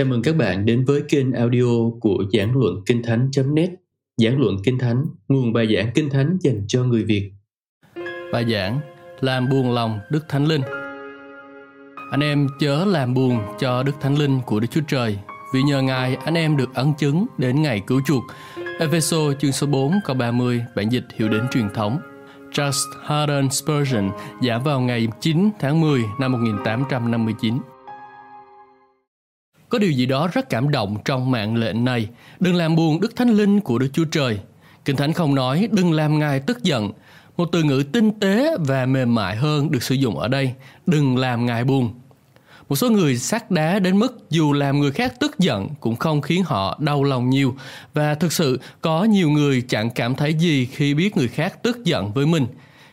Chào mừng các bạn đến với kênh audio của giảng luận kinh thánh.net Giảng luận kinh thánh, nguồn bài giảng kinh thánh dành cho người Việt. Bài giảng Làm buồn lòng Đức Thánh Linh. Anh em chớ làm buồn cho Đức Thánh Linh của Đức Chúa Trời Vì nhờ Ngài anh em được ấn chứng đến ngày cứu chuộc. Epheso chương số 4 câu 30 bản dịch hiểu đến truyền thống. Just Haddon Spurgeon giảng vào ngày 9 tháng 10 năm 1859 có điều gì đó rất cảm động trong mạng lệnh này. Đừng làm buồn Đức Thánh Linh của Đức Chúa Trời. Kinh Thánh không nói đừng làm Ngài tức giận. Một từ ngữ tinh tế và mềm mại hơn được sử dụng ở đây. Đừng làm Ngài buồn. Một số người sát đá đến mức dù làm người khác tức giận cũng không khiến họ đau lòng nhiều và thực sự có nhiều người chẳng cảm thấy gì khi biết người khác tức giận với mình.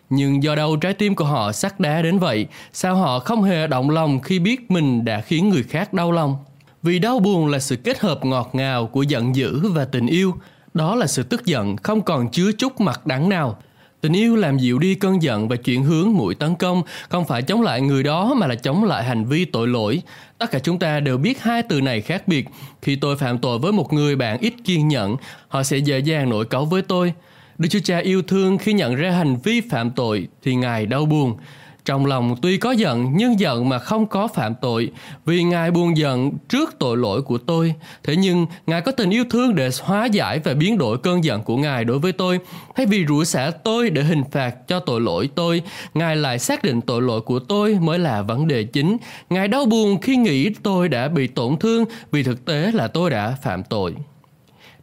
Nhưng do đâu trái tim của họ sắt đá đến vậy, sao họ không hề động lòng khi biết mình đã khiến người khác đau lòng? Vì đau buồn là sự kết hợp ngọt ngào của giận dữ và tình yêu. Đó là sự tức giận không còn chứa chút mặt đắng nào. Tình yêu làm dịu đi cơn giận và chuyển hướng mũi tấn công, không phải chống lại người đó mà là chống lại hành vi tội lỗi. Tất cả chúng ta đều biết hai từ này khác biệt. Khi tôi phạm tội với một người bạn ít kiên nhẫn, họ sẽ dễ dàng nổi cáu với tôi. Đức Chúa Cha yêu thương khi nhận ra hành vi phạm tội thì Ngài đau buồn. Trong lòng tuy có giận nhưng giận mà không có phạm tội vì Ngài buồn giận trước tội lỗi của tôi. Thế nhưng Ngài có tình yêu thương để hóa giải và biến đổi cơn giận của Ngài đối với tôi. Thay vì rủa xả tôi để hình phạt cho tội lỗi tôi, Ngài lại xác định tội lỗi của tôi mới là vấn đề chính. Ngài đau buồn khi nghĩ tôi đã bị tổn thương vì thực tế là tôi đã phạm tội.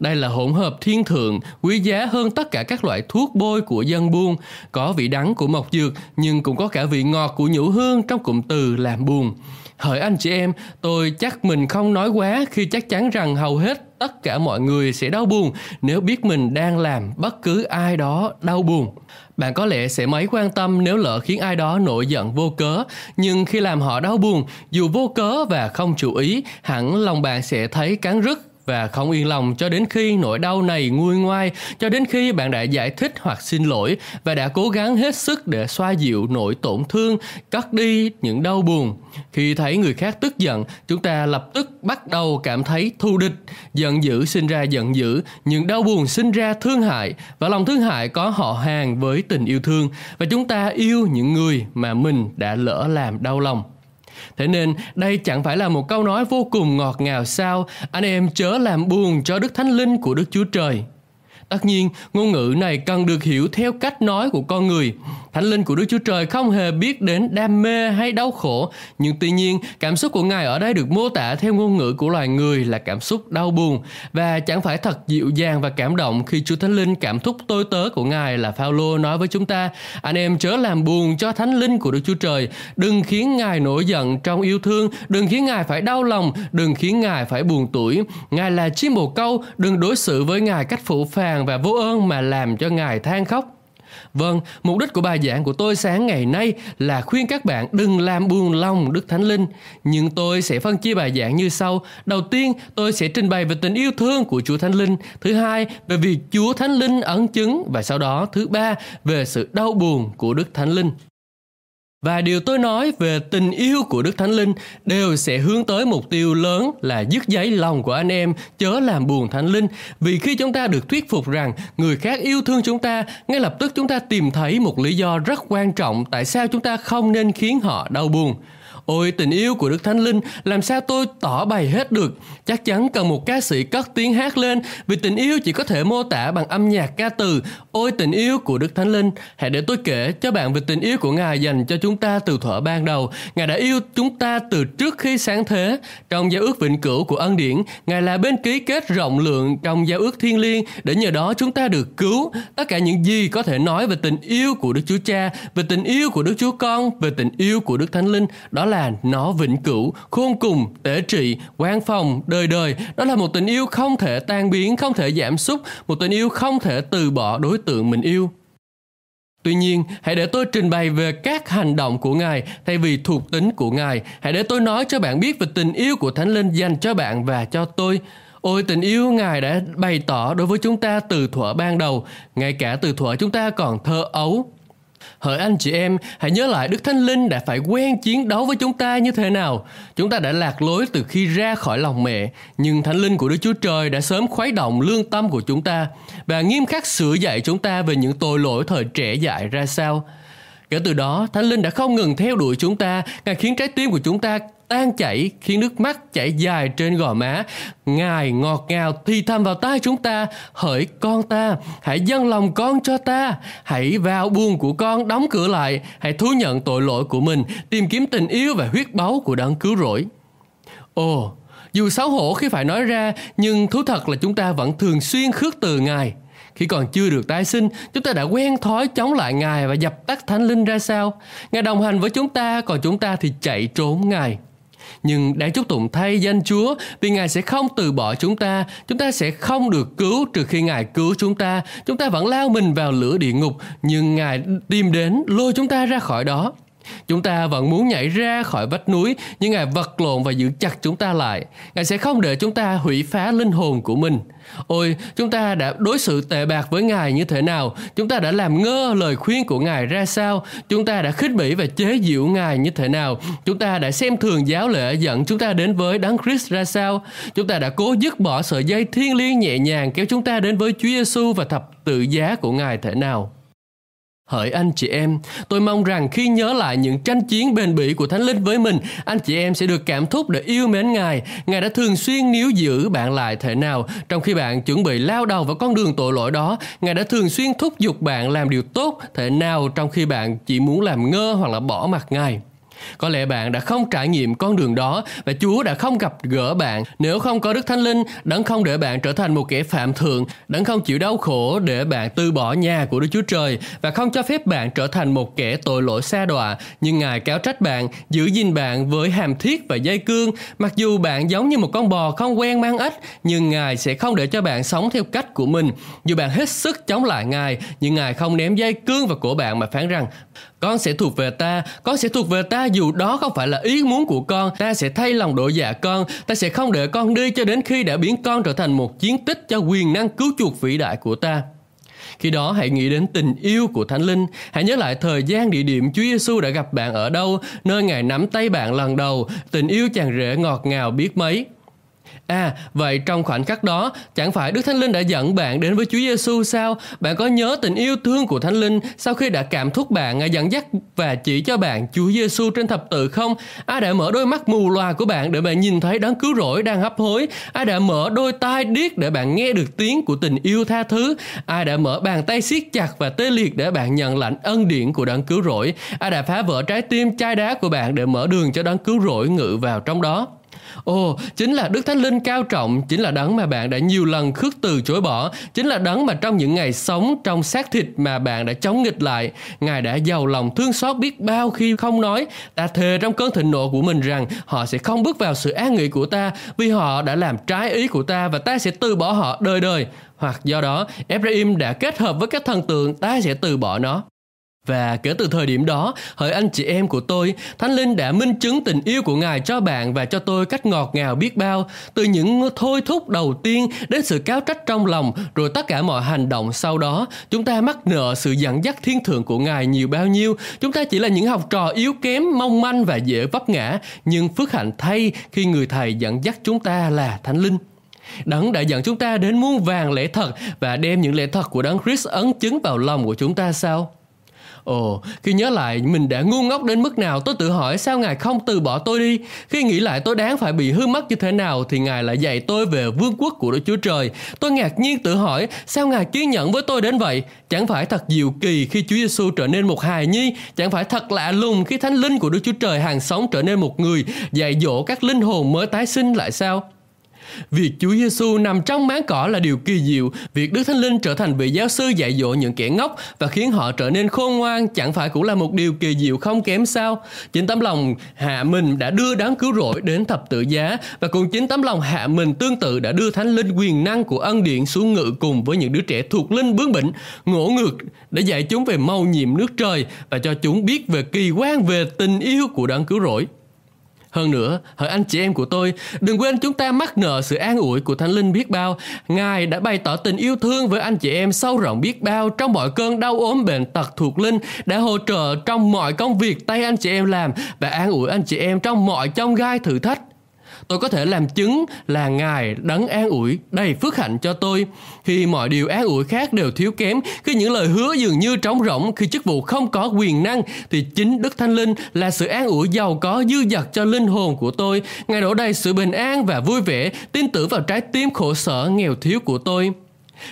Đây là hỗn hợp thiên thượng, quý giá hơn tất cả các loại thuốc bôi của dân buôn. Có vị đắng của mộc dược, nhưng cũng có cả vị ngọt của nhũ hương trong cụm từ làm buồn. Hỡi anh chị em, tôi chắc mình không nói quá khi chắc chắn rằng hầu hết tất cả mọi người sẽ đau buồn nếu biết mình đang làm bất cứ ai đó đau buồn. Bạn có lẽ sẽ mấy quan tâm nếu lỡ khiến ai đó nổi giận vô cớ, nhưng khi làm họ đau buồn, dù vô cớ và không chú ý, hẳn lòng bạn sẽ thấy cắn rứt và không yên lòng cho đến khi nỗi đau này nguôi ngoai, cho đến khi bạn đã giải thích hoặc xin lỗi và đã cố gắng hết sức để xoa dịu nỗi tổn thương, cắt đi những đau buồn. Khi thấy người khác tức giận, chúng ta lập tức bắt đầu cảm thấy thù địch, giận dữ sinh ra giận dữ, những đau buồn sinh ra thương hại và lòng thương hại có họ hàng với tình yêu thương và chúng ta yêu những người mà mình đã lỡ làm đau lòng. Thế nên đây chẳng phải là một câu nói vô cùng ngọt ngào sao, anh em chớ làm buồn cho Đức Thánh Linh của Đức Chúa Trời. Tất nhiên, ngôn ngữ này cần được hiểu theo cách nói của con người. Thánh linh của Đức Chúa Trời không hề biết đến đam mê hay đau khổ, nhưng tuy nhiên, cảm xúc của Ngài ở đây được mô tả theo ngôn ngữ của loài người là cảm xúc đau buồn và chẳng phải thật dịu dàng và cảm động khi Chúa Thánh Linh cảm thúc tôi tớ của Ngài là Phaolô nói với chúng ta: "Anh em chớ làm buồn cho Thánh Linh của Đức Chúa Trời, đừng khiến Ngài nổi giận trong yêu thương, đừng khiến Ngài phải đau lòng, đừng khiến Ngài phải buồn tuổi. Ngài là chim bồ câu, đừng đối xử với Ngài cách phủ phàng và vô ơn mà làm cho Ngài than khóc." Vâng, mục đích của bài giảng của tôi sáng ngày nay là khuyên các bạn đừng làm buồn lòng Đức Thánh Linh. Nhưng tôi sẽ phân chia bài giảng như sau. Đầu tiên, tôi sẽ trình bày về tình yêu thương của Chúa Thánh Linh. Thứ hai, về việc Chúa Thánh Linh ấn chứng. Và sau đó, thứ ba, về sự đau buồn của Đức Thánh Linh. Và điều tôi nói về tình yêu của Đức Thánh Linh đều sẽ hướng tới mục tiêu lớn là dứt giấy lòng của anh em chớ làm buồn Thánh Linh. Vì khi chúng ta được thuyết phục rằng người khác yêu thương chúng ta, ngay lập tức chúng ta tìm thấy một lý do rất quan trọng tại sao chúng ta không nên khiến họ đau buồn. Ôi tình yêu của Đức Thánh Linh, làm sao tôi tỏ bày hết được? Chắc chắn cần một ca sĩ cất tiếng hát lên, vì tình yêu chỉ có thể mô tả bằng âm nhạc ca từ. Ôi tình yêu của Đức Thánh Linh, hãy để tôi kể cho bạn về tình yêu của Ngài dành cho chúng ta từ thuở ban đầu. Ngài đã yêu chúng ta từ trước khi sáng thế. Trong giao ước vĩnh cửu của ân điển, Ngài là bên ký kết rộng lượng trong giao ước thiên liêng để nhờ đó chúng ta được cứu. Tất cả những gì có thể nói về tình yêu của Đức Chúa Cha, về tình yêu của Đức Chúa Con, về tình yêu của Đức Thánh Linh, đó là là nó vĩnh cửu, khôn cùng, tế trị, quan phòng, đời đời. Đó là một tình yêu không thể tan biến, không thể giảm sút, một tình yêu không thể từ bỏ đối tượng mình yêu. Tuy nhiên, hãy để tôi trình bày về các hành động của Ngài thay vì thuộc tính của Ngài. Hãy để tôi nói cho bạn biết về tình yêu của Thánh Linh dành cho bạn và cho tôi. Ôi tình yêu Ngài đã bày tỏ đối với chúng ta từ thuở ban đầu, ngay cả từ thuở chúng ta còn thơ ấu, Hỡi anh chị em, hãy nhớ lại Đức Thánh Linh đã phải quen chiến đấu với chúng ta như thế nào. Chúng ta đã lạc lối từ khi ra khỏi lòng mẹ, nhưng Thánh Linh của Đức Chúa Trời đã sớm khuấy động lương tâm của chúng ta và nghiêm khắc sửa dạy chúng ta về những tội lỗi thời trẻ dại ra sao. Kể từ đó, Thánh Linh đã không ngừng theo đuổi chúng ta, Ngài khiến trái tim của chúng ta tan chảy khiến nước mắt chảy dài trên gò má. Ngài ngọt ngào thì thầm vào tai chúng ta hỡi con ta hãy dâng lòng con cho ta. Hãy vào buồn của con đóng cửa lại. Hãy thú nhận tội lỗi của mình tìm kiếm tình yêu và huyết báu của đấng cứu rỗi. Ồ dù xấu hổ khi phải nói ra nhưng thú thật là chúng ta vẫn thường xuyên khước từ ngài. Khi còn chưa được tái sinh, chúng ta đã quen thói chống lại Ngài và dập tắt Thánh Linh ra sao? Ngài đồng hành với chúng ta, còn chúng ta thì chạy trốn Ngài nhưng đáng chúc tụng thay danh Chúa vì Ngài sẽ không từ bỏ chúng ta, chúng ta sẽ không được cứu trừ khi Ngài cứu chúng ta. Chúng ta vẫn lao mình vào lửa địa ngục, nhưng Ngài tìm đến lôi chúng ta ra khỏi đó. Chúng ta vẫn muốn nhảy ra khỏi vách núi, nhưng Ngài vật lộn và giữ chặt chúng ta lại. Ngài sẽ không để chúng ta hủy phá linh hồn của mình. Ôi, chúng ta đã đối xử tệ bạc với Ngài như thế nào? Chúng ta đã làm ngơ lời khuyên của Ngài ra sao? Chúng ta đã khích bỉ và chế giễu Ngài như thế nào? Chúng ta đã xem thường giáo lễ dẫn chúng ta đến với Đấng Christ ra sao? Chúng ta đã cố dứt bỏ sợi dây thiên liêng nhẹ nhàng kéo chúng ta đến với Chúa Giêsu và thập tự giá của Ngài thế nào? Hỡi anh chị em, tôi mong rằng khi nhớ lại những tranh chiến bền bỉ của Thánh Linh với mình, anh chị em sẽ được cảm thúc để yêu mến Ngài. Ngài đã thường xuyên níu giữ bạn lại thể nào, trong khi bạn chuẩn bị lao đầu vào con đường tội lỗi đó, Ngài đã thường xuyên thúc giục bạn làm điều tốt thể nào trong khi bạn chỉ muốn làm ngơ hoặc là bỏ mặt Ngài. Có lẽ bạn đã không trải nghiệm con đường đó và Chúa đã không gặp gỡ bạn. Nếu không có Đức Thánh Linh, đấng không để bạn trở thành một kẻ phạm thượng, đấng không chịu đau khổ để bạn từ bỏ nhà của Đức Chúa Trời và không cho phép bạn trở thành một kẻ tội lỗi xa đọa, nhưng Ngài cáo trách bạn, giữ gìn bạn với hàm thiết và dây cương. Mặc dù bạn giống như một con bò không quen mang ếch, nhưng Ngài sẽ không để cho bạn sống theo cách của mình. Dù bạn hết sức chống lại Ngài, nhưng Ngài không ném dây cương vào cổ bạn mà phán rằng con sẽ thuộc về ta, con sẽ thuộc về ta dù đó không phải là ý muốn của con, ta sẽ thay lòng đổi dạ con, ta sẽ không để con đi cho đến khi đã biến con trở thành một chiến tích cho quyền năng cứu chuộc vĩ đại của ta. Khi đó hãy nghĩ đến tình yêu của Thánh Linh, hãy nhớ lại thời gian địa điểm Chúa Giêsu đã gặp bạn ở đâu, nơi Ngài nắm tay bạn lần đầu, tình yêu chàng rể ngọt ngào biết mấy. À, vậy trong khoảnh khắc đó, chẳng phải Đức Thánh Linh đã dẫn bạn đến với Chúa Giêsu sao? Bạn có nhớ tình yêu thương của Thánh Linh sau khi đã cảm thúc bạn dẫn dắt và chỉ cho bạn Chúa Giêsu trên thập tự không? Ai đã mở đôi mắt mù loà của bạn để bạn nhìn thấy đấng cứu rỗi đang hấp hối? Ai đã mở đôi tai điếc để bạn nghe được tiếng của tình yêu tha thứ? Ai đã mở bàn tay siết chặt và tê liệt để bạn nhận lãnh ân điển của đấng cứu rỗi? Ai đã phá vỡ trái tim chai đá của bạn để mở đường cho đấng cứu rỗi ngự vào trong đó? Ồ, chính là Đức Thánh Linh cao trọng, chính là đấng mà bạn đã nhiều lần khước từ chối bỏ, chính là đấng mà trong những ngày sống trong xác thịt mà bạn đã chống nghịch lại, Ngài đã giàu lòng thương xót biết bao khi không nói, ta thề trong cơn thịnh nộ của mình rằng họ sẽ không bước vào sự an nghỉ của ta vì họ đã làm trái ý của ta và ta sẽ từ bỏ họ đời đời. Hoặc do đó, Ephraim đã kết hợp với các thần tượng, ta sẽ từ bỏ nó. Và kể từ thời điểm đó, hỡi anh chị em của tôi, Thánh Linh đã minh chứng tình yêu của Ngài cho bạn và cho tôi cách ngọt ngào biết bao, từ những thôi thúc đầu tiên đến sự cáo trách trong lòng, rồi tất cả mọi hành động sau đó, chúng ta mắc nợ sự dẫn dắt thiên thượng của Ngài nhiều bao nhiêu, chúng ta chỉ là những học trò yếu kém, mong manh và dễ vấp ngã, nhưng phước hạnh thay khi người thầy dẫn dắt chúng ta là Thánh Linh. Đấng đã dẫn chúng ta đến muôn vàng lẽ thật và đem những lẽ thật của Đấng Christ ấn chứng vào lòng của chúng ta sao? Ồ, khi nhớ lại mình đã ngu ngốc đến mức nào tôi tự hỏi sao Ngài không từ bỏ tôi đi. Khi nghĩ lại tôi đáng phải bị hư mất như thế nào thì Ngài lại dạy tôi về vương quốc của Đức Chúa Trời. Tôi ngạc nhiên tự hỏi sao Ngài kiên nhẫn với tôi đến vậy. Chẳng phải thật diệu kỳ khi Chúa Giêsu trở nên một hài nhi. Chẳng phải thật lạ lùng khi thánh linh của Đức Chúa Trời hàng sống trở nên một người dạy dỗ các linh hồn mới tái sinh lại sao? Việc Chúa Giêsu nằm trong máng cỏ là điều kỳ diệu, việc Đức Thánh Linh trở thành vị giáo sư dạy dỗ những kẻ ngốc và khiến họ trở nên khôn ngoan chẳng phải cũng là một điều kỳ diệu không kém sao? Chính tấm lòng hạ mình đã đưa đáng cứu rỗi đến thập tự giá và cùng chính tấm lòng hạ mình tương tự đã đưa Thánh Linh quyền năng của ân điện xuống ngự cùng với những đứa trẻ thuộc linh bướng bỉnh, ngỗ ngược để dạy chúng về màu nhiệm nước trời và cho chúng biết về kỳ quan về tình yêu của đáng cứu rỗi. Hơn nữa, hỡi anh chị em của tôi, đừng quên chúng ta mắc nợ sự an ủi của Thánh Linh biết bao. Ngài đã bày tỏ tình yêu thương với anh chị em sâu rộng biết bao trong mọi cơn đau ốm bệnh tật thuộc linh, đã hỗ trợ trong mọi công việc tay anh chị em làm và an ủi anh chị em trong mọi trong gai thử thách tôi có thể làm chứng là ngài đấng an ủi, đầy phước hạnh cho tôi. Khi mọi điều an ủi khác đều thiếu kém, khi những lời hứa dường như trống rỗng, khi chức vụ không có quyền năng, thì chính đức thánh linh là sự an ủi giàu có, dư dật cho linh hồn của tôi. Ngài đổ đầy sự bình an và vui vẻ, tin tưởng vào trái tim khổ sở, nghèo thiếu của tôi.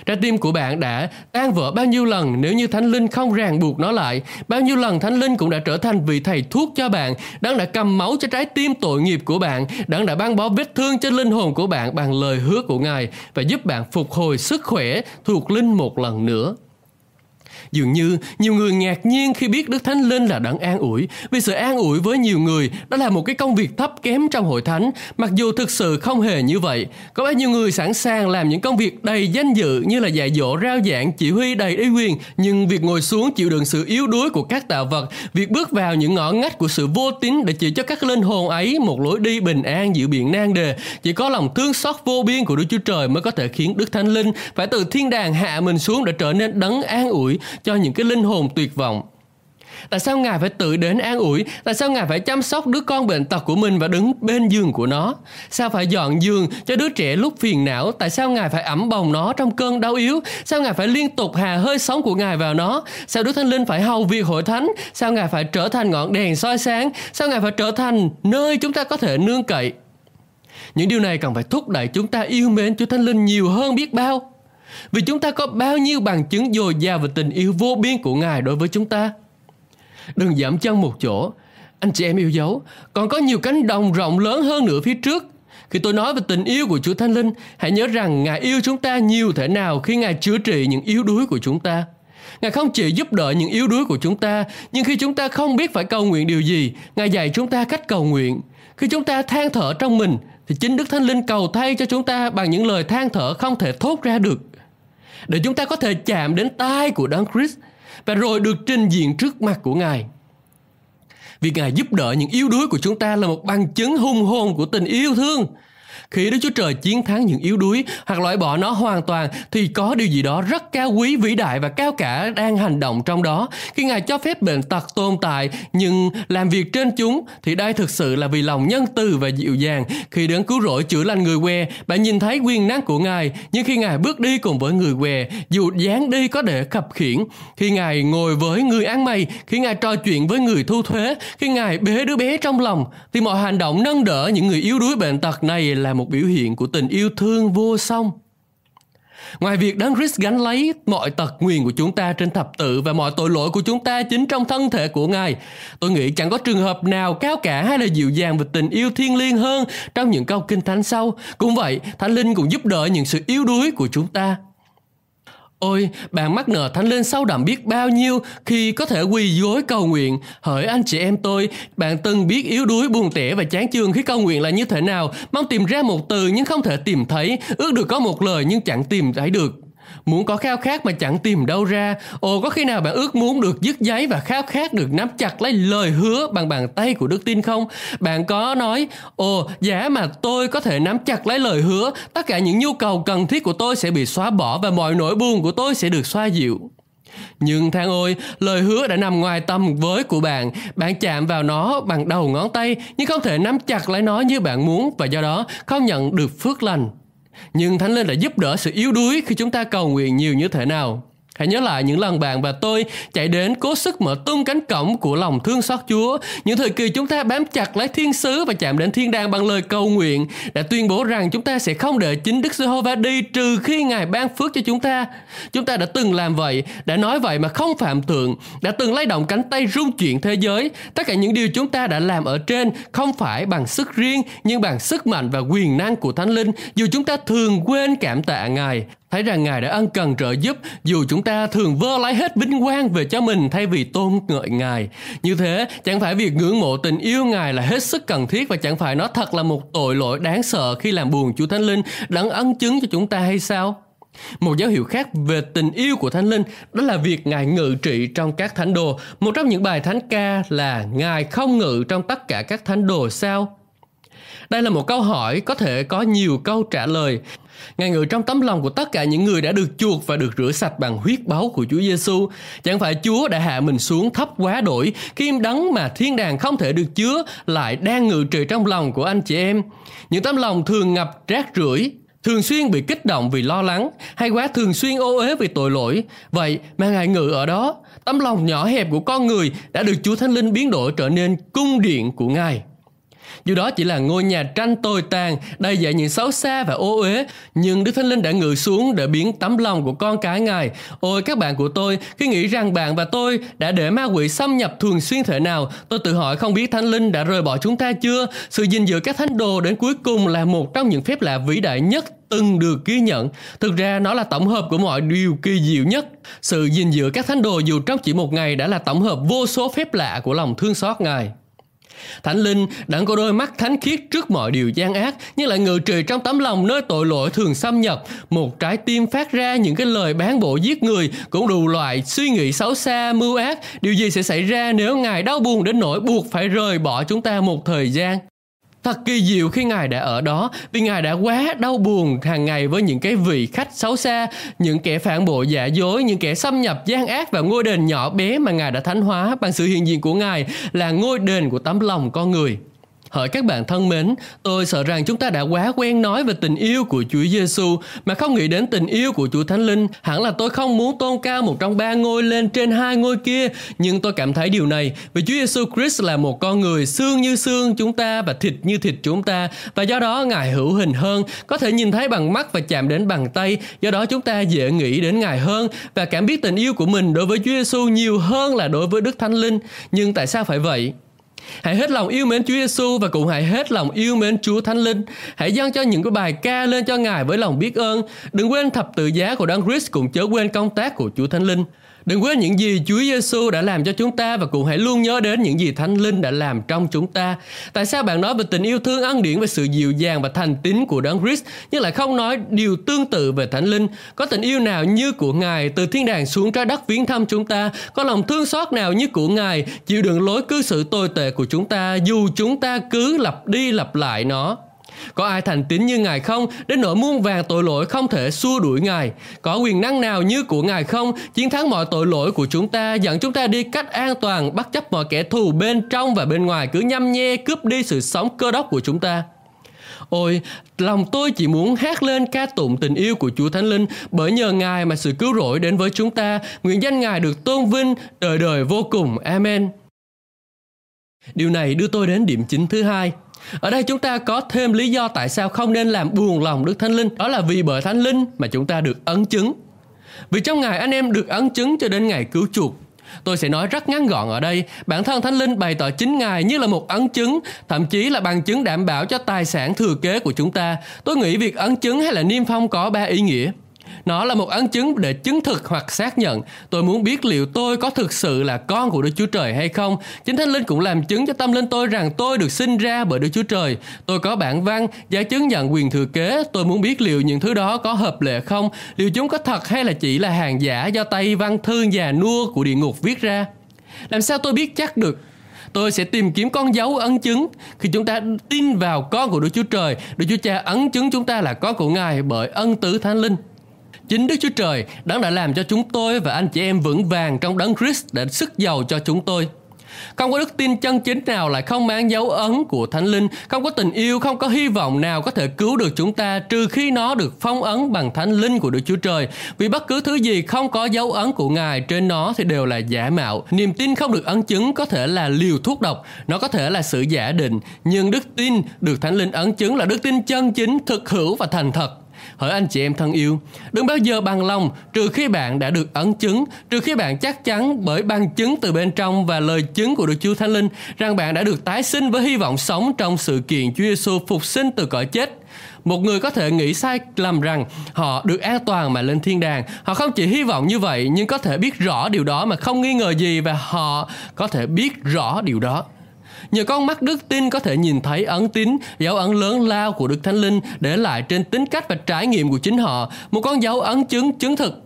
Trái tim của bạn đã tan vỡ bao nhiêu lần nếu như Thánh Linh không ràng buộc nó lại. Bao nhiêu lần Thánh Linh cũng đã trở thành vị thầy thuốc cho bạn, đang đã cầm máu cho trái tim tội nghiệp của bạn, đang đã băng bó vết thương cho linh hồn của bạn bằng lời hứa của Ngài và giúp bạn phục hồi sức khỏe thuộc linh một lần nữa. Dường như nhiều người ngạc nhiên khi biết Đức Thánh Linh là đấng an ủi, vì sự an ủi với nhiều người đó là một cái công việc thấp kém trong hội thánh, mặc dù thực sự không hề như vậy. Có bao nhiêu người sẵn sàng làm những công việc đầy danh dự như là dạy dỗ rao giảng, chỉ huy đầy uy quyền, nhưng việc ngồi xuống chịu đựng sự yếu đuối của các tạo vật, việc bước vào những ngõ ngách của sự vô tín để chỉ cho các linh hồn ấy một lối đi bình an giữa biển nan đề, chỉ có lòng thương xót vô biên của Đức Chúa Trời mới có thể khiến Đức Thánh Linh phải từ thiên đàng hạ mình xuống để trở nên đấng an ủi cho những cái linh hồn tuyệt vọng Tại sao Ngài phải tự đến an ủi? Tại sao Ngài phải chăm sóc đứa con bệnh tật của mình và đứng bên giường của nó? Sao phải dọn giường cho đứa trẻ lúc phiền não? Tại sao Ngài phải ẩm bồng nó trong cơn đau yếu? Sao Ngài phải liên tục hà hơi sống của Ngài vào nó? Sao Đức Thánh Linh phải hầu việc hội thánh? Sao Ngài phải trở thành ngọn đèn soi sáng? Sao Ngài phải trở thành nơi chúng ta có thể nương cậy? Những điều này cần phải thúc đẩy chúng ta yêu mến Chúa Thánh Linh nhiều hơn biết bao. Vì chúng ta có bao nhiêu bằng chứng dồi dào về tình yêu vô biên của Ngài đối với chúng ta. Đừng giảm chân một chỗ. Anh chị em yêu dấu, còn có nhiều cánh đồng rộng lớn hơn nữa phía trước. Khi tôi nói về tình yêu của Chúa Thánh Linh, hãy nhớ rằng Ngài yêu chúng ta nhiều thể nào khi Ngài chữa trị những yếu đuối của chúng ta. Ngài không chỉ giúp đỡ những yếu đuối của chúng ta, nhưng khi chúng ta không biết phải cầu nguyện điều gì, Ngài dạy chúng ta cách cầu nguyện. Khi chúng ta than thở trong mình, thì chính Đức Thánh Linh cầu thay cho chúng ta bằng những lời than thở không thể thốt ra được để chúng ta có thể chạm đến tai của Đấng Christ và rồi được trình diện trước mặt của Ngài. Việc Ngài giúp đỡ những yếu đuối của chúng ta là một bằng chứng hung hồn của tình yêu thương khi Đức Chúa Trời chiến thắng những yếu đuối hoặc loại bỏ nó hoàn toàn thì có điều gì đó rất cao quý, vĩ đại và cao cả đang hành động trong đó. Khi Ngài cho phép bệnh tật tồn tại nhưng làm việc trên chúng thì đây thực sự là vì lòng nhân từ và dịu dàng. Khi đến cứu rỗi chữa lành người què, bạn nhìn thấy quyền năng của Ngài. Nhưng khi Ngài bước đi cùng với người què, dù dáng đi có để khập khiển, khi Ngài ngồi với người ăn mày, khi Ngài trò chuyện với người thu thuế, khi Ngài bế đứa bé trong lòng, thì mọi hành động nâng đỡ những người yếu đuối bệnh tật này là một một biểu hiện của tình yêu thương vô song. Ngoài việc Đấng Christ gánh lấy mọi tật nguyền của chúng ta trên thập tự và mọi tội lỗi của chúng ta chính trong thân thể của Ngài, tôi nghĩ chẳng có trường hợp nào cao cả hay là dịu dàng về tình yêu thiên liêng hơn trong những câu kinh thánh sau. Cũng vậy, Thánh Linh cũng giúp đỡ những sự yếu đuối của chúng ta. Ôi, bạn mắc nợ thánh linh sâu đậm biết bao nhiêu khi có thể quỳ gối cầu nguyện. Hỡi anh chị em tôi, bạn từng biết yếu đuối, buồn tẻ và chán chường khi cầu nguyện là như thế nào, mong tìm ra một từ nhưng không thể tìm thấy, ước được có một lời nhưng chẳng tìm thấy được. Muốn có khao khát mà chẳng tìm đâu ra Ồ có khi nào bạn ước muốn được dứt giấy Và khao khát được nắm chặt lấy lời hứa Bằng bàn tay của đức tin không Bạn có nói Ồ giả mà tôi có thể nắm chặt lấy lời hứa Tất cả những nhu cầu cần thiết của tôi sẽ bị xóa bỏ Và mọi nỗi buồn của tôi sẽ được xoa dịu nhưng thang ôi, lời hứa đã nằm ngoài tầm với của bạn. Bạn chạm vào nó bằng đầu ngón tay, nhưng không thể nắm chặt lấy nó như bạn muốn và do đó không nhận được phước lành. Nhưng Thánh Linh đã giúp đỡ sự yếu đuối khi chúng ta cầu nguyện nhiều như thế nào. Hãy nhớ lại những lần bạn và tôi chạy đến cố sức mở tung cánh cổng của lòng thương xót Chúa. Những thời kỳ chúng ta bám chặt lấy thiên sứ và chạm đến thiên đàng bằng lời cầu nguyện đã tuyên bố rằng chúng ta sẽ không để chính Đức Giê-hô-va đi trừ khi Ngài ban phước cho chúng ta. Chúng ta đã từng làm vậy, đã nói vậy mà không phạm thượng, đã từng lay động cánh tay rung chuyển thế giới. Tất cả những điều chúng ta đã làm ở trên không phải bằng sức riêng nhưng bằng sức mạnh và quyền năng của Thánh Linh dù chúng ta thường quên cảm tạ Ngài thấy rằng Ngài đã ân cần trợ giúp dù chúng ta thường vơ lấy hết vinh quang về cho mình thay vì tôn ngợi Ngài. Như thế, chẳng phải việc ngưỡng mộ tình yêu Ngài là hết sức cần thiết và chẳng phải nó thật là một tội lỗi đáng sợ khi làm buồn Chúa Thánh Linh đấng ân chứng cho chúng ta hay sao? Một dấu hiệu khác về tình yêu của Thánh Linh đó là việc Ngài ngự trị trong các thánh đồ. Một trong những bài thánh ca là Ngài không ngự trong tất cả các thánh đồ sao? Đây là một câu hỏi có thể có nhiều câu trả lời. Ngài ngự trong tấm lòng của tất cả những người đã được chuộc và được rửa sạch bằng huyết báu của Chúa Giêsu. Chẳng phải Chúa đã hạ mình xuống thấp quá đổi khi đắng mà thiên đàng không thể được chứa lại đang ngự trị trong lòng của anh chị em. Những tấm lòng thường ngập rác rưởi, thường xuyên bị kích động vì lo lắng hay quá thường xuyên ô uế vì tội lỗi. Vậy mà Ngài ngự ở đó, tấm lòng nhỏ hẹp của con người đã được Chúa Thánh Linh biến đổi trở nên cung điện của Ngài. Dù đó chỉ là ngôi nhà tranh tồi tàn, đầy dạy những xấu xa và ô uế, nhưng Đức Thánh Linh đã ngự xuống để biến tấm lòng của con cái Ngài. Ôi các bạn của tôi, khi nghĩ rằng bạn và tôi đã để ma quỷ xâm nhập thường xuyên thể nào, tôi tự hỏi không biết Thánh Linh đã rời bỏ chúng ta chưa? Sự gìn giữ các thánh đồ đến cuối cùng là một trong những phép lạ vĩ đại nhất từng được ghi nhận. Thực ra nó là tổng hợp của mọi điều kỳ diệu nhất. Sự gìn giữ các thánh đồ dù trong chỉ một ngày đã là tổng hợp vô số phép lạ của lòng thương xót Ngài. Thánh Linh đặng có đôi mắt thánh khiết trước mọi điều gian ác nhưng lại ngự trị trong tấm lòng nơi tội lỗi thường xâm nhập. Một trái tim phát ra những cái lời bán bộ giết người cũng đủ loại suy nghĩ xấu xa, mưu ác. Điều gì sẽ xảy ra nếu Ngài đau buồn đến nỗi buộc phải rời bỏ chúng ta một thời gian? Thật kỳ diệu khi Ngài đã ở đó vì Ngài đã quá đau buồn hàng ngày với những cái vị khách xấu xa, những kẻ phản bội giả dối, những kẻ xâm nhập gian ác vào ngôi đền nhỏ bé mà Ngài đã thánh hóa bằng sự hiện diện của Ngài là ngôi đền của tấm lòng con người. Hỡi các bạn thân mến, tôi sợ rằng chúng ta đã quá quen nói về tình yêu của Chúa Giêsu mà không nghĩ đến tình yêu của Chúa Thánh Linh. Hẳn là tôi không muốn tôn cao một trong ba ngôi lên trên hai ngôi kia, nhưng tôi cảm thấy điều này vì Chúa Giêsu Christ là một con người xương như xương chúng ta và thịt như thịt chúng ta và do đó Ngài hữu hình hơn, có thể nhìn thấy bằng mắt và chạm đến bằng tay, do đó chúng ta dễ nghĩ đến Ngài hơn và cảm biết tình yêu của mình đối với Chúa Giêsu nhiều hơn là đối với Đức Thánh Linh. Nhưng tại sao phải vậy? Hãy hết lòng yêu mến Chúa Giêsu và cũng hãy hết lòng yêu mến Chúa Thánh Linh. Hãy dâng cho những cái bài ca lên cho Ngài với lòng biết ơn. Đừng quên thập tự giá của Đấng Christ cũng chớ quên công tác của Chúa Thánh Linh. Đừng quên những gì Chúa Giêsu đã làm cho chúng ta và cũng hãy luôn nhớ đến những gì Thánh Linh đã làm trong chúng ta. Tại sao bạn nói về tình yêu thương ân điển và sự dịu dàng và thành tín của Đấng Christ, nhưng lại không nói điều tương tự về Thánh Linh? Có tình yêu nào như của Ngài từ thiên đàng xuống trái đất viếng thăm chúng ta? Có lòng thương xót nào như của Ngài chịu đựng lối cư xử tồi tệ của chúng ta dù chúng ta cứ lặp đi lặp lại nó? Có ai thành tín như Ngài không? Đến nỗi muôn vàng tội lỗi không thể xua đuổi Ngài. Có quyền năng nào như của Ngài không? Chiến thắng mọi tội lỗi của chúng ta, dẫn chúng ta đi cách an toàn, bắt chấp mọi kẻ thù bên trong và bên ngoài cứ nhăm nhe cướp đi sự sống cơ đốc của chúng ta. Ôi, lòng tôi chỉ muốn hát lên ca tụng tình yêu của Chúa Thánh Linh bởi nhờ Ngài mà sự cứu rỗi đến với chúng ta. Nguyện danh Ngài được tôn vinh đời đời vô cùng. Amen. Điều này đưa tôi đến điểm chính thứ hai. Ở đây chúng ta có thêm lý do tại sao không nên làm buồn lòng Đức Thánh Linh. Đó là vì bởi Thánh Linh mà chúng ta được ấn chứng. Vì trong ngày anh em được ấn chứng cho đến ngày cứu chuộc. Tôi sẽ nói rất ngắn gọn ở đây, bản thân Thánh Linh bày tỏ chính Ngài như là một ấn chứng, thậm chí là bằng chứng đảm bảo cho tài sản thừa kế của chúng ta. Tôi nghĩ việc ấn chứng hay là niêm phong có ba ý nghĩa. Nó là một ấn chứng để chứng thực hoặc xác nhận. Tôi muốn biết liệu tôi có thực sự là con của Đức Chúa Trời hay không. Chính Thánh Linh cũng làm chứng cho tâm linh tôi rằng tôi được sinh ra bởi Đức Chúa Trời. Tôi có bản văn, giải chứng nhận quyền thừa kế. Tôi muốn biết liệu những thứ đó có hợp lệ không, liệu chúng có thật hay là chỉ là hàng giả do tay văn thư già nua của địa ngục viết ra. Làm sao tôi biết chắc được tôi sẽ tìm kiếm con dấu ấn chứng khi chúng ta tin vào con của Đức Chúa Trời, Đức Chúa Cha ấn chứng chúng ta là con của Ngài bởi ân tứ Thánh Linh. Chính Đức Chúa Trời đấng đã làm cho chúng tôi và anh chị em vững vàng trong đấng Christ để sức giàu cho chúng tôi. Không có đức tin chân chính nào lại không mang dấu ấn của Thánh Linh, không có tình yêu, không có hy vọng nào có thể cứu được chúng ta trừ khi nó được phong ấn bằng Thánh Linh của Đức Chúa Trời. Vì bất cứ thứ gì không có dấu ấn của Ngài trên nó thì đều là giả mạo. Niềm tin không được ấn chứng có thể là liều thuốc độc, nó có thể là sự giả định, nhưng đức tin được Thánh Linh ấn chứng là đức tin chân chính, thực hữu và thành thật Hỡi anh chị em thân yêu, đừng bao giờ bằng lòng trừ khi bạn đã được ấn chứng, trừ khi bạn chắc chắn bởi bằng chứng từ bên trong và lời chứng của Đức Chúa Thánh Linh rằng bạn đã được tái sinh với hy vọng sống trong sự kiện Chúa Giêsu phục sinh từ cõi chết. Một người có thể nghĩ sai lầm rằng họ được an toàn mà lên thiên đàng. Họ không chỉ hy vọng như vậy nhưng có thể biết rõ điều đó mà không nghi ngờ gì và họ có thể biết rõ điều đó. Nhờ con mắt đức tin có thể nhìn thấy ấn tín, dấu ấn lớn lao của Đức Thánh Linh để lại trên tính cách và trải nghiệm của chính họ, một con dấu ấn chứng chứng thực.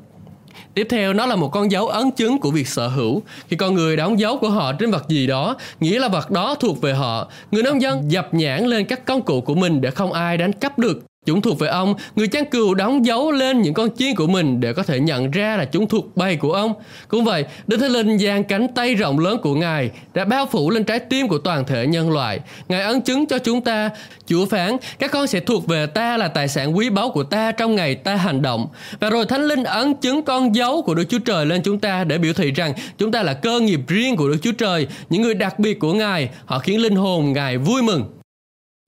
Tiếp theo nó là một con dấu ấn chứng của việc sở hữu. Khi con người đóng dấu của họ trên vật gì đó, nghĩa là vật đó thuộc về họ. Người nông dân dập nhãn lên các công cụ của mình để không ai đánh cắp được. Chúng thuộc về ông, người chăn cừu đóng dấu lên những con chiên của mình để có thể nhận ra là chúng thuộc bầy của ông. Cũng vậy, Đức Thánh Linh giang cánh tay rộng lớn của Ngài đã bao phủ lên trái tim của toàn thể nhân loại. Ngài ấn chứng cho chúng ta, Chúa phán, các con sẽ thuộc về ta là tài sản quý báu của ta trong ngày ta hành động. Và rồi Thánh Linh ấn chứng con dấu của Đức Chúa Trời lên chúng ta để biểu thị rằng chúng ta là cơ nghiệp riêng của Đức Chúa Trời, những người đặc biệt của Ngài, họ khiến linh hồn Ngài vui mừng.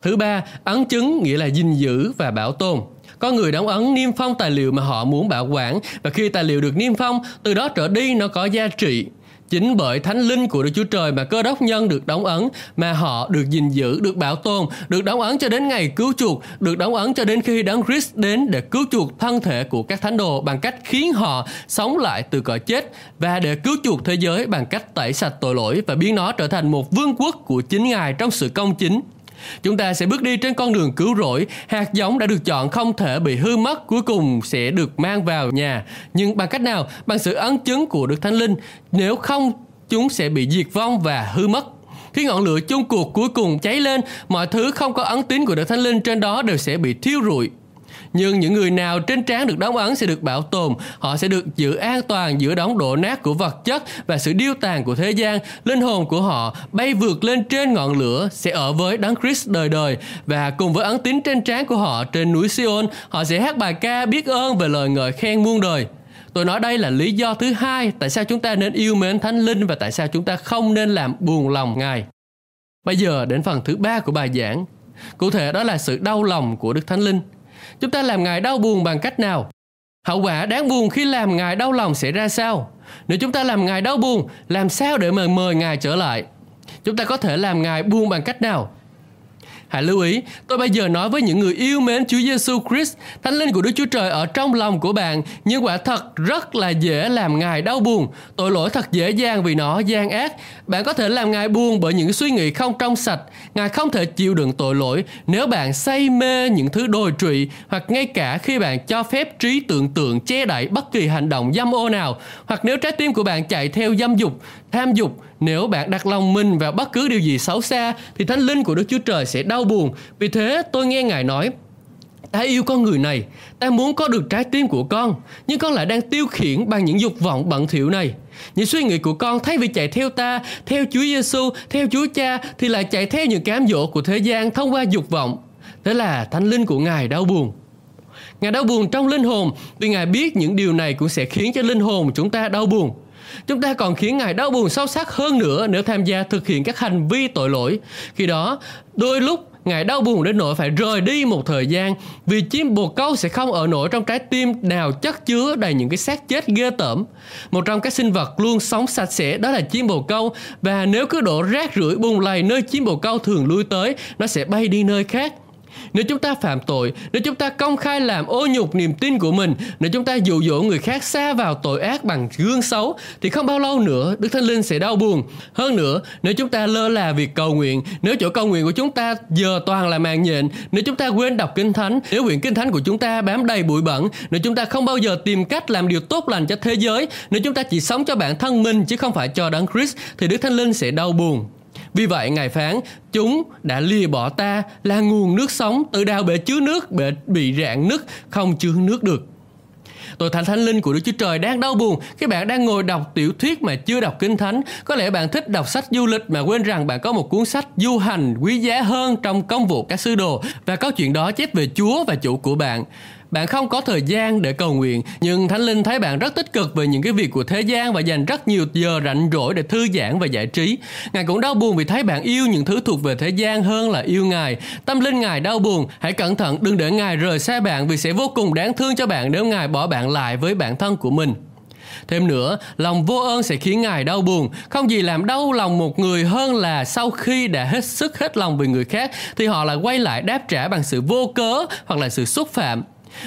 Thứ ba, ấn chứng nghĩa là gìn giữ và bảo tồn. Có người đóng ấn niêm phong tài liệu mà họ muốn bảo quản và khi tài liệu được niêm phong, từ đó trở đi nó có giá trị. Chính bởi thánh linh của Đức Chúa Trời mà cơ đốc nhân được đóng ấn, mà họ được gìn giữ, được bảo tồn, được đóng ấn cho đến ngày cứu chuộc, được đóng ấn cho đến khi Đấng Christ đến để cứu chuộc thân thể của các thánh đồ bằng cách khiến họ sống lại từ cõi chết và để cứu chuộc thế giới bằng cách tẩy sạch tội lỗi và biến nó trở thành một vương quốc của chính Ngài trong sự công chính Chúng ta sẽ bước đi trên con đường cứu rỗi, hạt giống đã được chọn không thể bị hư mất, cuối cùng sẽ được mang vào nhà. Nhưng bằng cách nào? Bằng sự ấn chứng của Đức Thánh Linh. Nếu không, chúng sẽ bị diệt vong và hư mất. Khi ngọn lửa chung cuộc cuối cùng cháy lên, mọi thứ không có ấn tín của Đức Thánh Linh trên đó đều sẽ bị thiêu rụi nhưng những người nào trên trán được đóng ấn sẽ được bảo tồn họ sẽ được giữ an toàn giữa đống đổ nát của vật chất và sự điêu tàn của thế gian linh hồn của họ bay vượt lên trên ngọn lửa, sẽ ở với đấng Christ đời đời và cùng với ấn tín trên trán của họ trên núi Sion, họ sẽ hát bài ca biết ơn về lời ngợi khen muôn đời Tôi nói đây là lý do thứ hai tại sao chúng ta nên yêu mến Thánh Linh và tại sao chúng ta không nên làm buồn lòng Ngài. Bây giờ đến phần thứ ba của bài giảng. Cụ thể đó là sự đau lòng của Đức Thánh Linh. Chúng ta làm Ngài đau buồn bằng cách nào? Hậu quả đáng buồn khi làm Ngài đau lòng sẽ ra sao? Nếu chúng ta làm Ngài đau buồn, làm sao để mời mời Ngài trở lại? Chúng ta có thể làm Ngài buồn bằng cách nào? Hãy lưu ý, tôi bây giờ nói với những người yêu mến Chúa Giêsu Christ, Thánh linh của Đức Chúa Trời ở trong lòng của bạn, nhưng quả thật rất là dễ làm Ngài đau buồn. Tội lỗi thật dễ dàng vì nó gian ác. Bạn có thể làm Ngài buồn bởi những suy nghĩ không trong sạch. Ngài không thể chịu đựng tội lỗi nếu bạn say mê những thứ đồi trụy hoặc ngay cả khi bạn cho phép trí tưởng tượng che đậy bất kỳ hành động dâm ô nào hoặc nếu trái tim của bạn chạy theo dâm dục, tham dục nếu bạn đặt lòng mình vào bất cứ điều gì xấu xa thì thánh linh của Đức Chúa Trời sẽ đau buồn. Vì thế tôi nghe Ngài nói, ta yêu con người này, ta muốn có được trái tim của con, nhưng con lại đang tiêu khiển bằng những dục vọng bận thỉu này. Những suy nghĩ của con thay vì chạy theo ta, theo Chúa Giêsu, theo Chúa Cha thì lại chạy theo những cám dỗ của thế gian thông qua dục vọng. Thế là thánh linh của Ngài đau buồn. Ngài đau buồn trong linh hồn vì Ngài biết những điều này cũng sẽ khiến cho linh hồn chúng ta đau buồn. Chúng ta còn khiến Ngài đau buồn sâu sắc hơn nữa nếu tham gia thực hiện các hành vi tội lỗi. Khi đó, đôi lúc Ngài đau buồn đến nỗi phải rời đi một thời gian vì chim bồ câu sẽ không ở nổi trong trái tim nào chất chứa đầy những cái xác chết ghê tởm. Một trong các sinh vật luôn sống sạch sẽ đó là chim bồ câu và nếu cứ đổ rác rưởi bùng lầy nơi chim bồ câu thường lui tới, nó sẽ bay đi nơi khác. Nếu chúng ta phạm tội, nếu chúng ta công khai làm ô nhục niềm tin của mình, nếu chúng ta dụ dỗ người khác xa vào tội ác bằng gương xấu, thì không bao lâu nữa Đức Thánh Linh sẽ đau buồn. Hơn nữa, nếu chúng ta lơ là việc cầu nguyện, nếu chỗ cầu nguyện của chúng ta giờ toàn là màn nhện, nếu chúng ta quên đọc kinh thánh, nếu quyển kinh thánh của chúng ta bám đầy bụi bẩn, nếu chúng ta không bao giờ tìm cách làm điều tốt lành cho thế giới, nếu chúng ta chỉ sống cho bản thân mình chứ không phải cho Đấng Christ, thì Đức Thánh Linh sẽ đau buồn. Vì vậy Ngài phán, chúng đã lìa bỏ ta là nguồn nước sống, tự đào bể chứa nước, bể bị rạn nứt, không chứa nước được. Tội thành thánh linh của Đức Chúa Trời đang đau buồn khi bạn đang ngồi đọc tiểu thuyết mà chưa đọc kinh thánh. Có lẽ bạn thích đọc sách du lịch mà quên rằng bạn có một cuốn sách du hành quý giá hơn trong công vụ các sứ đồ và câu chuyện đó chép về Chúa và chủ của bạn bạn không có thời gian để cầu nguyện nhưng thánh linh thấy bạn rất tích cực về những cái việc của thế gian và dành rất nhiều giờ rảnh rỗi để thư giãn và giải trí ngài cũng đau buồn vì thấy bạn yêu những thứ thuộc về thế gian hơn là yêu ngài tâm linh ngài đau buồn hãy cẩn thận đừng để ngài rời xa bạn vì sẽ vô cùng đáng thương cho bạn nếu ngài bỏ bạn lại với bản thân của mình Thêm nữa, lòng vô ơn sẽ khiến Ngài đau buồn. Không gì làm đau lòng một người hơn là sau khi đã hết sức hết lòng vì người khác thì họ lại quay lại đáp trả bằng sự vô cớ hoặc là sự xúc phạm.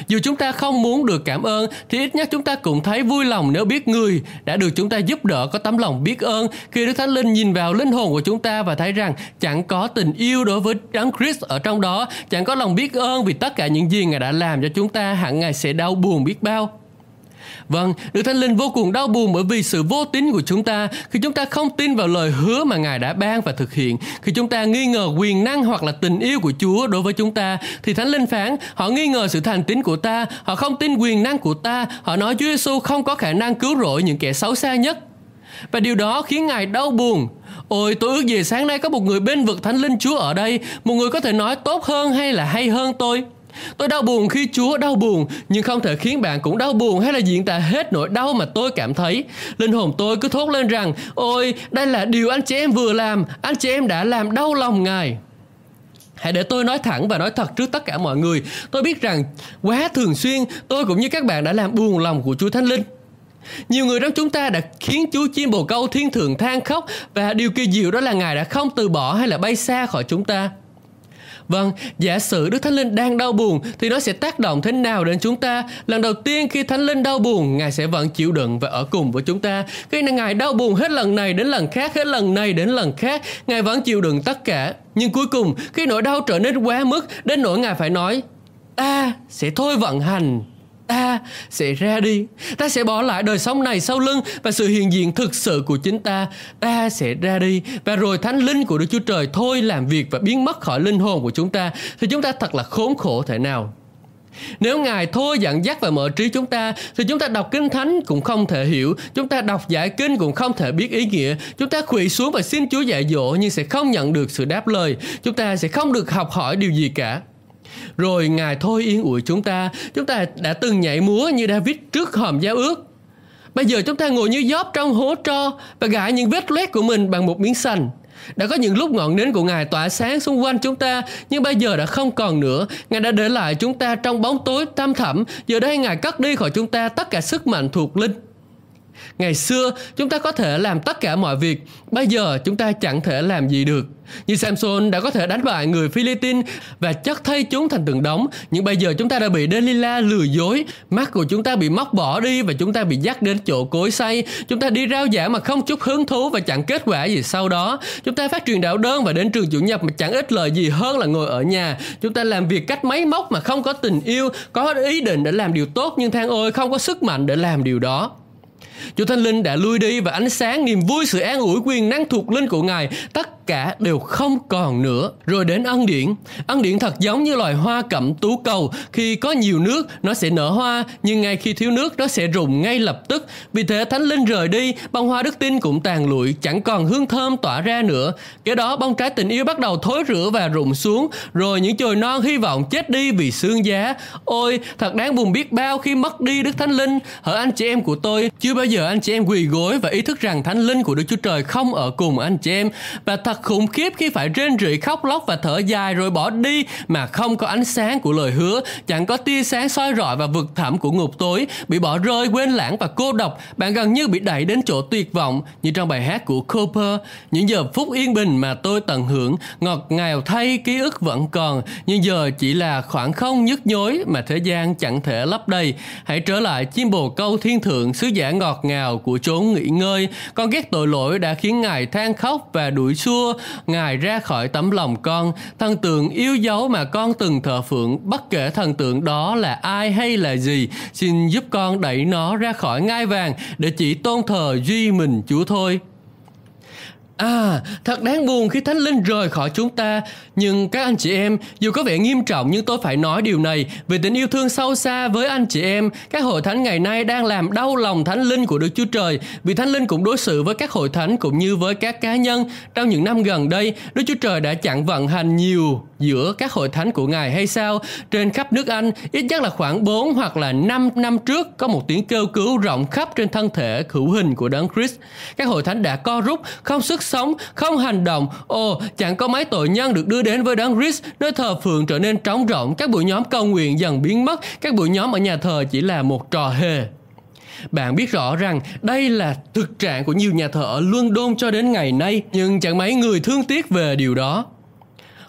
Dù chúng ta không muốn được cảm ơn thì ít nhất chúng ta cũng thấy vui lòng nếu biết người đã được chúng ta giúp đỡ có tấm lòng biết ơn khi Đức Thánh Linh nhìn vào linh hồn của chúng ta và thấy rằng chẳng có tình yêu đối với Đấng Christ ở trong đó, chẳng có lòng biết ơn vì tất cả những gì Ngài đã làm cho chúng ta hẳn Ngài sẽ đau buồn biết bao. Vâng, Đức Thánh Linh vô cùng đau buồn bởi vì sự vô tín của chúng ta khi chúng ta không tin vào lời hứa mà Ngài đã ban và thực hiện. Khi chúng ta nghi ngờ quyền năng hoặc là tình yêu của Chúa đối với chúng ta thì Thánh Linh phán họ nghi ngờ sự thành tín của ta, họ không tin quyền năng của ta, họ nói Chúa Giêsu không có khả năng cứu rỗi những kẻ xấu xa nhất. Và điều đó khiến Ngài đau buồn. Ôi tôi ước gì sáng nay có một người bên vực Thánh Linh Chúa ở đây, một người có thể nói tốt hơn hay là hay hơn tôi. Tôi đau buồn khi Chúa đau buồn, nhưng không thể khiến bạn cũng đau buồn hay là diễn tả hết nỗi đau mà tôi cảm thấy. Linh hồn tôi cứ thốt lên rằng, ôi, đây là điều anh chị em vừa làm, anh chị em đã làm đau lòng Ngài. Hãy để tôi nói thẳng và nói thật trước tất cả mọi người. Tôi biết rằng quá thường xuyên tôi cũng như các bạn đã làm buồn lòng của Chúa Thánh Linh. Nhiều người trong chúng ta đã khiến Chúa chim bồ câu thiên thượng than khóc và điều kỳ diệu đó là Ngài đã không từ bỏ hay là bay xa khỏi chúng ta. Vâng, giả sử Đức Thánh Linh đang đau buồn thì nó sẽ tác động thế nào đến chúng ta? Lần đầu tiên khi Thánh Linh đau buồn, Ngài sẽ vẫn chịu đựng và ở cùng với chúng ta. Khi Ngài đau buồn hết lần này đến lần khác, hết lần này đến lần khác, Ngài vẫn chịu đựng tất cả. Nhưng cuối cùng, khi nỗi đau trở nên quá mức, đến nỗi Ngài phải nói, ta sẽ thôi vận hành ta sẽ ra đi. Ta sẽ bỏ lại đời sống này sau lưng và sự hiện diện thực sự của chính ta. Ta sẽ ra đi và rồi thánh linh của đức chúa trời thôi làm việc và biến mất khỏi linh hồn của chúng ta. Thì chúng ta thật là khốn khổ thể nào? Nếu Ngài thôi dẫn dắt và mở trí chúng ta thì chúng ta đọc kinh thánh cũng không thể hiểu, chúng ta đọc giải kinh cũng không thể biết ý nghĩa, chúng ta quỳ xuống và xin Chúa dạy dỗ nhưng sẽ không nhận được sự đáp lời, chúng ta sẽ không được học hỏi điều gì cả rồi Ngài thôi yên ủi chúng ta. Chúng ta đã từng nhảy múa như David trước hòm giao ước. Bây giờ chúng ta ngồi như gióp trong hố tro và gãi những vết loét của mình bằng một miếng sành. Đã có những lúc ngọn nến của Ngài tỏa sáng xung quanh chúng ta, nhưng bây giờ đã không còn nữa. Ngài đã để lại chúng ta trong bóng tối tam thẳm. Giờ đây Ngài cất đi khỏi chúng ta tất cả sức mạnh thuộc linh. Ngày xưa chúng ta có thể làm tất cả mọi việc, bây giờ chúng ta chẳng thể làm gì được. Như Samson đã có thể đánh bại người Philippines và chất thay chúng thành từng đống, nhưng bây giờ chúng ta đã bị Delilah lừa dối, mắt của chúng ta bị móc bỏ đi và chúng ta bị dắt đến chỗ cối say. Chúng ta đi rao giảng mà không chút hứng thú và chẳng kết quả gì sau đó. Chúng ta phát truyền đạo đơn và đến trường chủ nhật mà chẳng ít lời gì hơn là ngồi ở nhà. Chúng ta làm việc cách máy móc mà không có tình yêu, có ý định để làm điều tốt nhưng than ôi không có sức mạnh để làm điều đó. Chúa Thánh Linh đã lui đi và ánh sáng, niềm vui, sự an ủi, quyền năng thuộc linh của Ngài, tất cả đều không còn nữa. Rồi đến ân điển. Ân điển thật giống như loài hoa cẩm tú cầu. Khi có nhiều nước, nó sẽ nở hoa, nhưng ngay khi thiếu nước, nó sẽ rụng ngay lập tức. Vì thế Thánh Linh rời đi, bông hoa đức tin cũng tàn lụi, chẳng còn hương thơm tỏa ra nữa. Kế đó bông trái tình yêu bắt đầu thối rữa và rụng xuống, rồi những chồi non hy vọng chết đi vì xương giá. Ôi, thật đáng buồn biết bao khi mất đi Đức Thánh Linh. Hỡi anh chị em của tôi, chưa bao giờ anh chị em quỳ gối và ý thức rằng thánh linh của Đức Chúa Trời không ở cùng anh chị em và thật khủng khiếp khi phải rên rỉ khóc lóc và thở dài rồi bỏ đi mà không có ánh sáng của lời hứa, chẳng có tia sáng soi rọi và vực thẳm của ngục tối, bị bỏ rơi quên lãng và cô độc, bạn gần như bị đẩy đến chỗ tuyệt vọng như trong bài hát của Cooper. Những giờ phút yên bình mà tôi tận hưởng, ngọt ngào thay ký ức vẫn còn, nhưng giờ chỉ là khoảng không nhức nhối mà thế gian chẳng thể lấp đầy. Hãy trở lại chim bồ câu thiên thượng sứ giả ngọt ngào của chốn nghỉ ngơi. Con ghét tội lỗi đã khiến Ngài than khóc và đuổi xua Ngài ra khỏi tấm lòng con. Thần tượng yêu dấu mà con từng thờ phượng, bất kể thần tượng đó là ai hay là gì, xin giúp con đẩy nó ra khỏi ngai vàng để chỉ tôn thờ duy mình Chúa thôi. À, thật đáng buồn khi Thánh Linh rời khỏi chúng ta. Nhưng các anh chị em, dù có vẻ nghiêm trọng nhưng tôi phải nói điều này về tình yêu thương sâu xa với anh chị em. Các hội thánh ngày nay đang làm đau lòng Thánh Linh của Đức Chúa Trời vì Thánh Linh cũng đối xử với các hội thánh cũng như với các cá nhân. Trong những năm gần đây, Đức Chúa Trời đã chặn vận hành nhiều giữa các hội thánh của Ngài hay sao? Trên khắp nước Anh, ít nhất là khoảng 4 hoặc là 5 năm trước có một tiếng kêu cứu rộng khắp trên thân thể hữu hình của Đấng Christ. Các hội thánh đã co rút, không xuất sống, không hành động. Ồ, chẳng có mấy tội nhân được đưa đến với Đấng Christ, nơi thờ phượng trở nên trống rỗng, các buổi nhóm cầu nguyện dần biến mất, các buổi nhóm ở nhà thờ chỉ là một trò hề. Bạn biết rõ rằng đây là thực trạng của nhiều nhà thờ ở London cho đến ngày nay, nhưng chẳng mấy người thương tiếc về điều đó.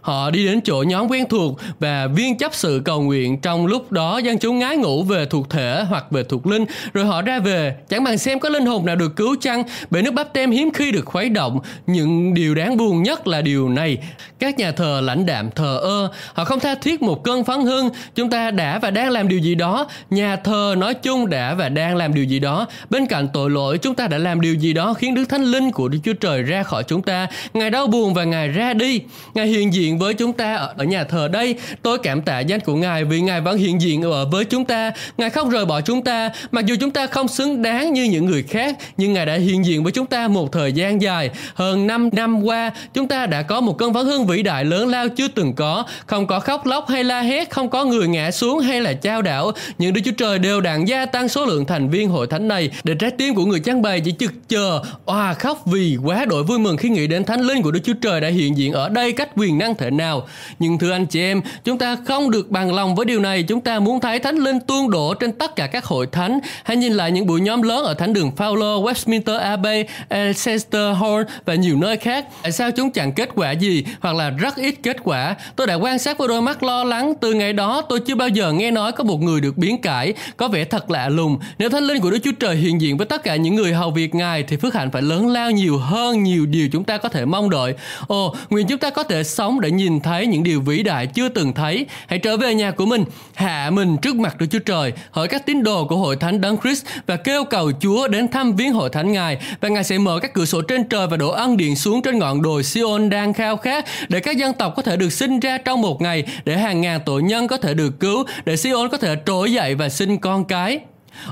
Họ đi đến chỗ nhóm quen thuộc và viên chấp sự cầu nguyện. Trong lúc đó, dân chúng ngái ngủ về thuộc thể hoặc về thuộc linh. Rồi họ ra về. Chẳng bằng xem có linh hồn nào được cứu chăng? Bởi nước bắp tem hiếm khi được khuấy động. Những điều đáng buồn nhất là điều này. Các nhà thờ lãnh đạm thờ ơ. Họ không tha thiết một cơn phấn hưng. Chúng ta đã và đang làm điều gì đó. Nhà thờ nói chung đã và đang làm điều gì đó. Bên cạnh tội lỗi, chúng ta đã làm điều gì đó khiến đức thánh linh của đức chúa trời ra khỏi chúng ta. Ngài đau buồn và ngài ra đi. Ngài hiện diện với chúng ta ở, ở nhà thờ đây. Tôi cảm tạ danh của ngài vì ngài vẫn hiện diện ở với chúng ta. Ngài không rời bỏ chúng ta. Mặc dù chúng ta không xứng đáng như những người khác nhưng ngài đã hiện diện với chúng ta một thời gian dài. Hơn 5 năm qua chúng ta đã có một cơn phấn hương vĩ đại lớn lao chưa từng có. Không có khóc lóc hay la hét không có người ngã xuống hay là trao đảo. Những đức chúa trời đều đặn gia tăng số lượng thành viên hội thánh này. Để trái tim của người trang bày chỉ chực chờ oà khóc vì quá đội vui mừng khi nghĩ đến thánh linh của đức chúa trời đã hiện diện ở đây cách quyền năng thể nào. Nhưng thưa anh chị em chúng ta không được bằng lòng với điều này. Chúng ta muốn thấy thánh linh tuôn đổ trên tất cả các hội thánh. Hãy nhìn lại những buổi nhóm lớn ở thánh đường Fowler, Westminster Abbey, Leicester Hall và nhiều nơi khác. Tại sao chúng chẳng kết quả gì hoặc là rất ít kết quả? Tôi đã quan sát với đôi mắt lo lắng. Từ ngày đó tôi chưa bao giờ nghe nói có một người được biến cải. Có vẻ thật lạ lùng. Nếu thánh linh của đức chúa trời hiện diện với tất cả những người hầu việc ngài thì phước hạnh phải lớn lao nhiều hơn nhiều điều chúng ta có thể mong đợi. Ồ nguyện chúng ta có thể sống để nhìn thấy những điều vĩ đại chưa từng thấy. Hãy trở về nhà của mình, hạ mình trước mặt đức chúa trời, hỏi các tín đồ của hội thánh đấng christ và kêu cầu chúa đến thăm viếng hội thánh ngài. Và ngài sẽ mở các cửa sổ trên trời và đổ ân điện xuống trên ngọn đồi Sion đang khao khát để các dân tộc có thể được sinh ra trong một ngày, để hàng ngàn tội nhân có thể được cứu, để Sion có thể trỗi dậy và sinh con cái.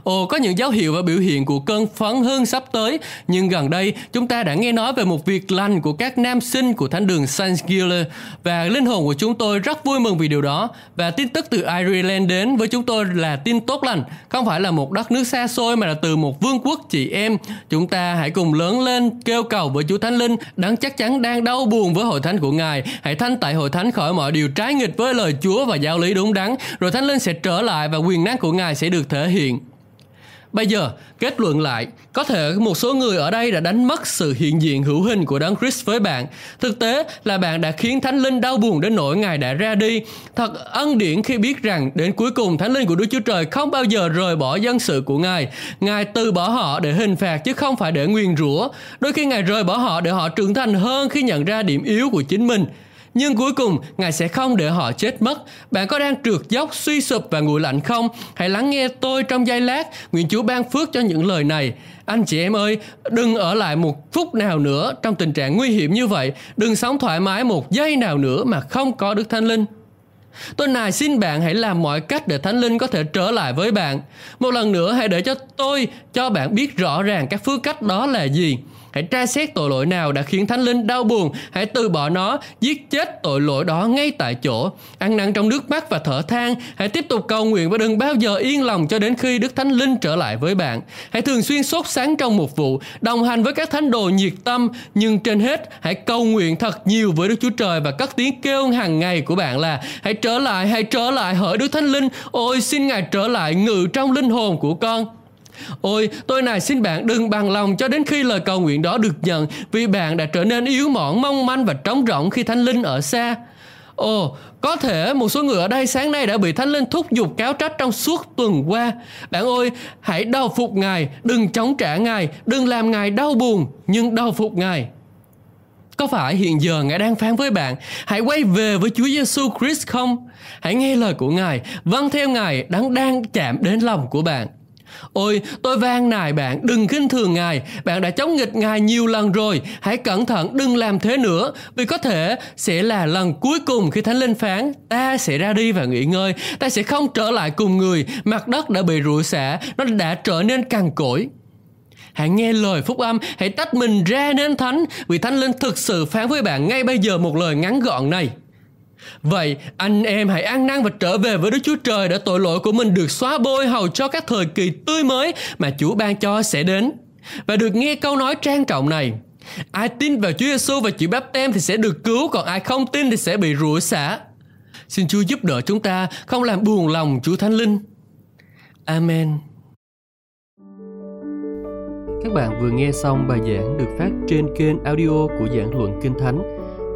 Ồ, có những dấu hiệu và biểu hiện của cơn phấn hưng sắp tới, nhưng gần đây chúng ta đã nghe nói về một việc lành của các nam sinh của thánh đường Saint Gilles và linh hồn của chúng tôi rất vui mừng vì điều đó. Và tin tức từ Ireland đến với chúng tôi là tin tốt lành, không phải là một đất nước xa xôi mà là từ một vương quốc chị em. Chúng ta hãy cùng lớn lên kêu cầu với Chúa Thánh Linh, đáng chắc chắn đang đau buồn với hội thánh của Ngài. Hãy thanh tại hội thánh khỏi mọi điều trái nghịch với lời Chúa và giáo lý đúng đắn, rồi Thánh Linh sẽ trở lại và quyền năng của Ngài sẽ được thể hiện. Bây giờ, kết luận lại, có thể một số người ở đây đã đánh mất sự hiện diện hữu hình của Đấng Christ với bạn. Thực tế là bạn đã khiến Thánh Linh đau buồn đến nỗi Ngài đã ra đi. Thật ân điển khi biết rằng đến cuối cùng Thánh Linh của Đức Chúa Trời không bao giờ rời bỏ dân sự của Ngài. Ngài từ bỏ họ để hình phạt chứ không phải để nguyền rủa. Đôi khi Ngài rời bỏ họ để họ trưởng thành hơn khi nhận ra điểm yếu của chính mình nhưng cuối cùng Ngài sẽ không để họ chết mất. Bạn có đang trượt dốc, suy sụp và nguội lạnh không? Hãy lắng nghe tôi trong giây lát. Nguyện Chúa ban phước cho những lời này. Anh chị em ơi, đừng ở lại một phút nào nữa trong tình trạng nguy hiểm như vậy. Đừng sống thoải mái một giây nào nữa mà không có Đức Thánh Linh. Tôi nài xin bạn hãy làm mọi cách để Thánh Linh có thể trở lại với bạn. Một lần nữa hãy để cho tôi cho bạn biết rõ ràng các phương cách đó là gì. Hãy tra xét tội lỗi nào đã khiến Thánh Linh đau buồn, hãy từ bỏ nó, giết chết tội lỗi đó ngay tại chỗ. Ăn năn trong nước mắt và thở than, hãy tiếp tục cầu nguyện và đừng bao giờ yên lòng cho đến khi Đức Thánh Linh trở lại với bạn. Hãy thường xuyên sốt sáng trong một vụ, đồng hành với các thánh đồ nhiệt tâm, nhưng trên hết hãy cầu nguyện thật nhiều với Đức Chúa Trời và các tiếng kêu hàng ngày của bạn là hãy trở lại, hãy trở lại hỡi Đức Thánh Linh, ôi xin Ngài trở lại ngự trong linh hồn của con. Ôi, tôi này xin bạn đừng bằng lòng cho đến khi lời cầu nguyện đó được nhận vì bạn đã trở nên yếu mỏng, mong manh và trống rỗng khi Thánh Linh ở xa. Ồ, có thể một số người ở đây sáng nay đã bị Thánh Linh thúc giục cáo trách trong suốt tuần qua. Bạn ơi, hãy đau phục Ngài, đừng chống trả Ngài, đừng làm Ngài đau buồn, nhưng đau phục Ngài. Có phải hiện giờ Ngài đang phán với bạn, hãy quay về với Chúa Giêsu Christ không? Hãy nghe lời của Ngài, vâng theo Ngài đang đang chạm đến lòng của bạn. Ôi, tôi van nài bạn đừng khinh thường Ngài, bạn đã chống nghịch Ngài nhiều lần rồi, hãy cẩn thận đừng làm thế nữa, vì có thể sẽ là lần cuối cùng khi Thánh Linh phán, ta sẽ ra đi và nghỉ ngơi, ta sẽ không trở lại cùng người, mặt đất đã bị rủa xả, nó đã trở nên cằn cỗi. Hãy nghe lời phúc âm, hãy tách mình ra nên thánh, vì Thánh Linh thực sự phán với bạn ngay bây giờ một lời ngắn gọn này. Vậy anh em hãy ăn năn và trở về với Đức Chúa Trời để tội lỗi của mình được xóa bôi hầu cho các thời kỳ tươi mới mà Chúa ban cho sẽ đến. Và được nghe câu nói trang trọng này. Ai tin vào Chúa Giêsu và chịu báp tem thì sẽ được cứu, còn ai không tin thì sẽ bị rủa xả. Xin Chúa giúp đỡ chúng ta không làm buồn lòng Chúa Thánh Linh. Amen. Các bạn vừa nghe xong bài giảng được phát trên kênh audio của giảng luận Kinh Thánh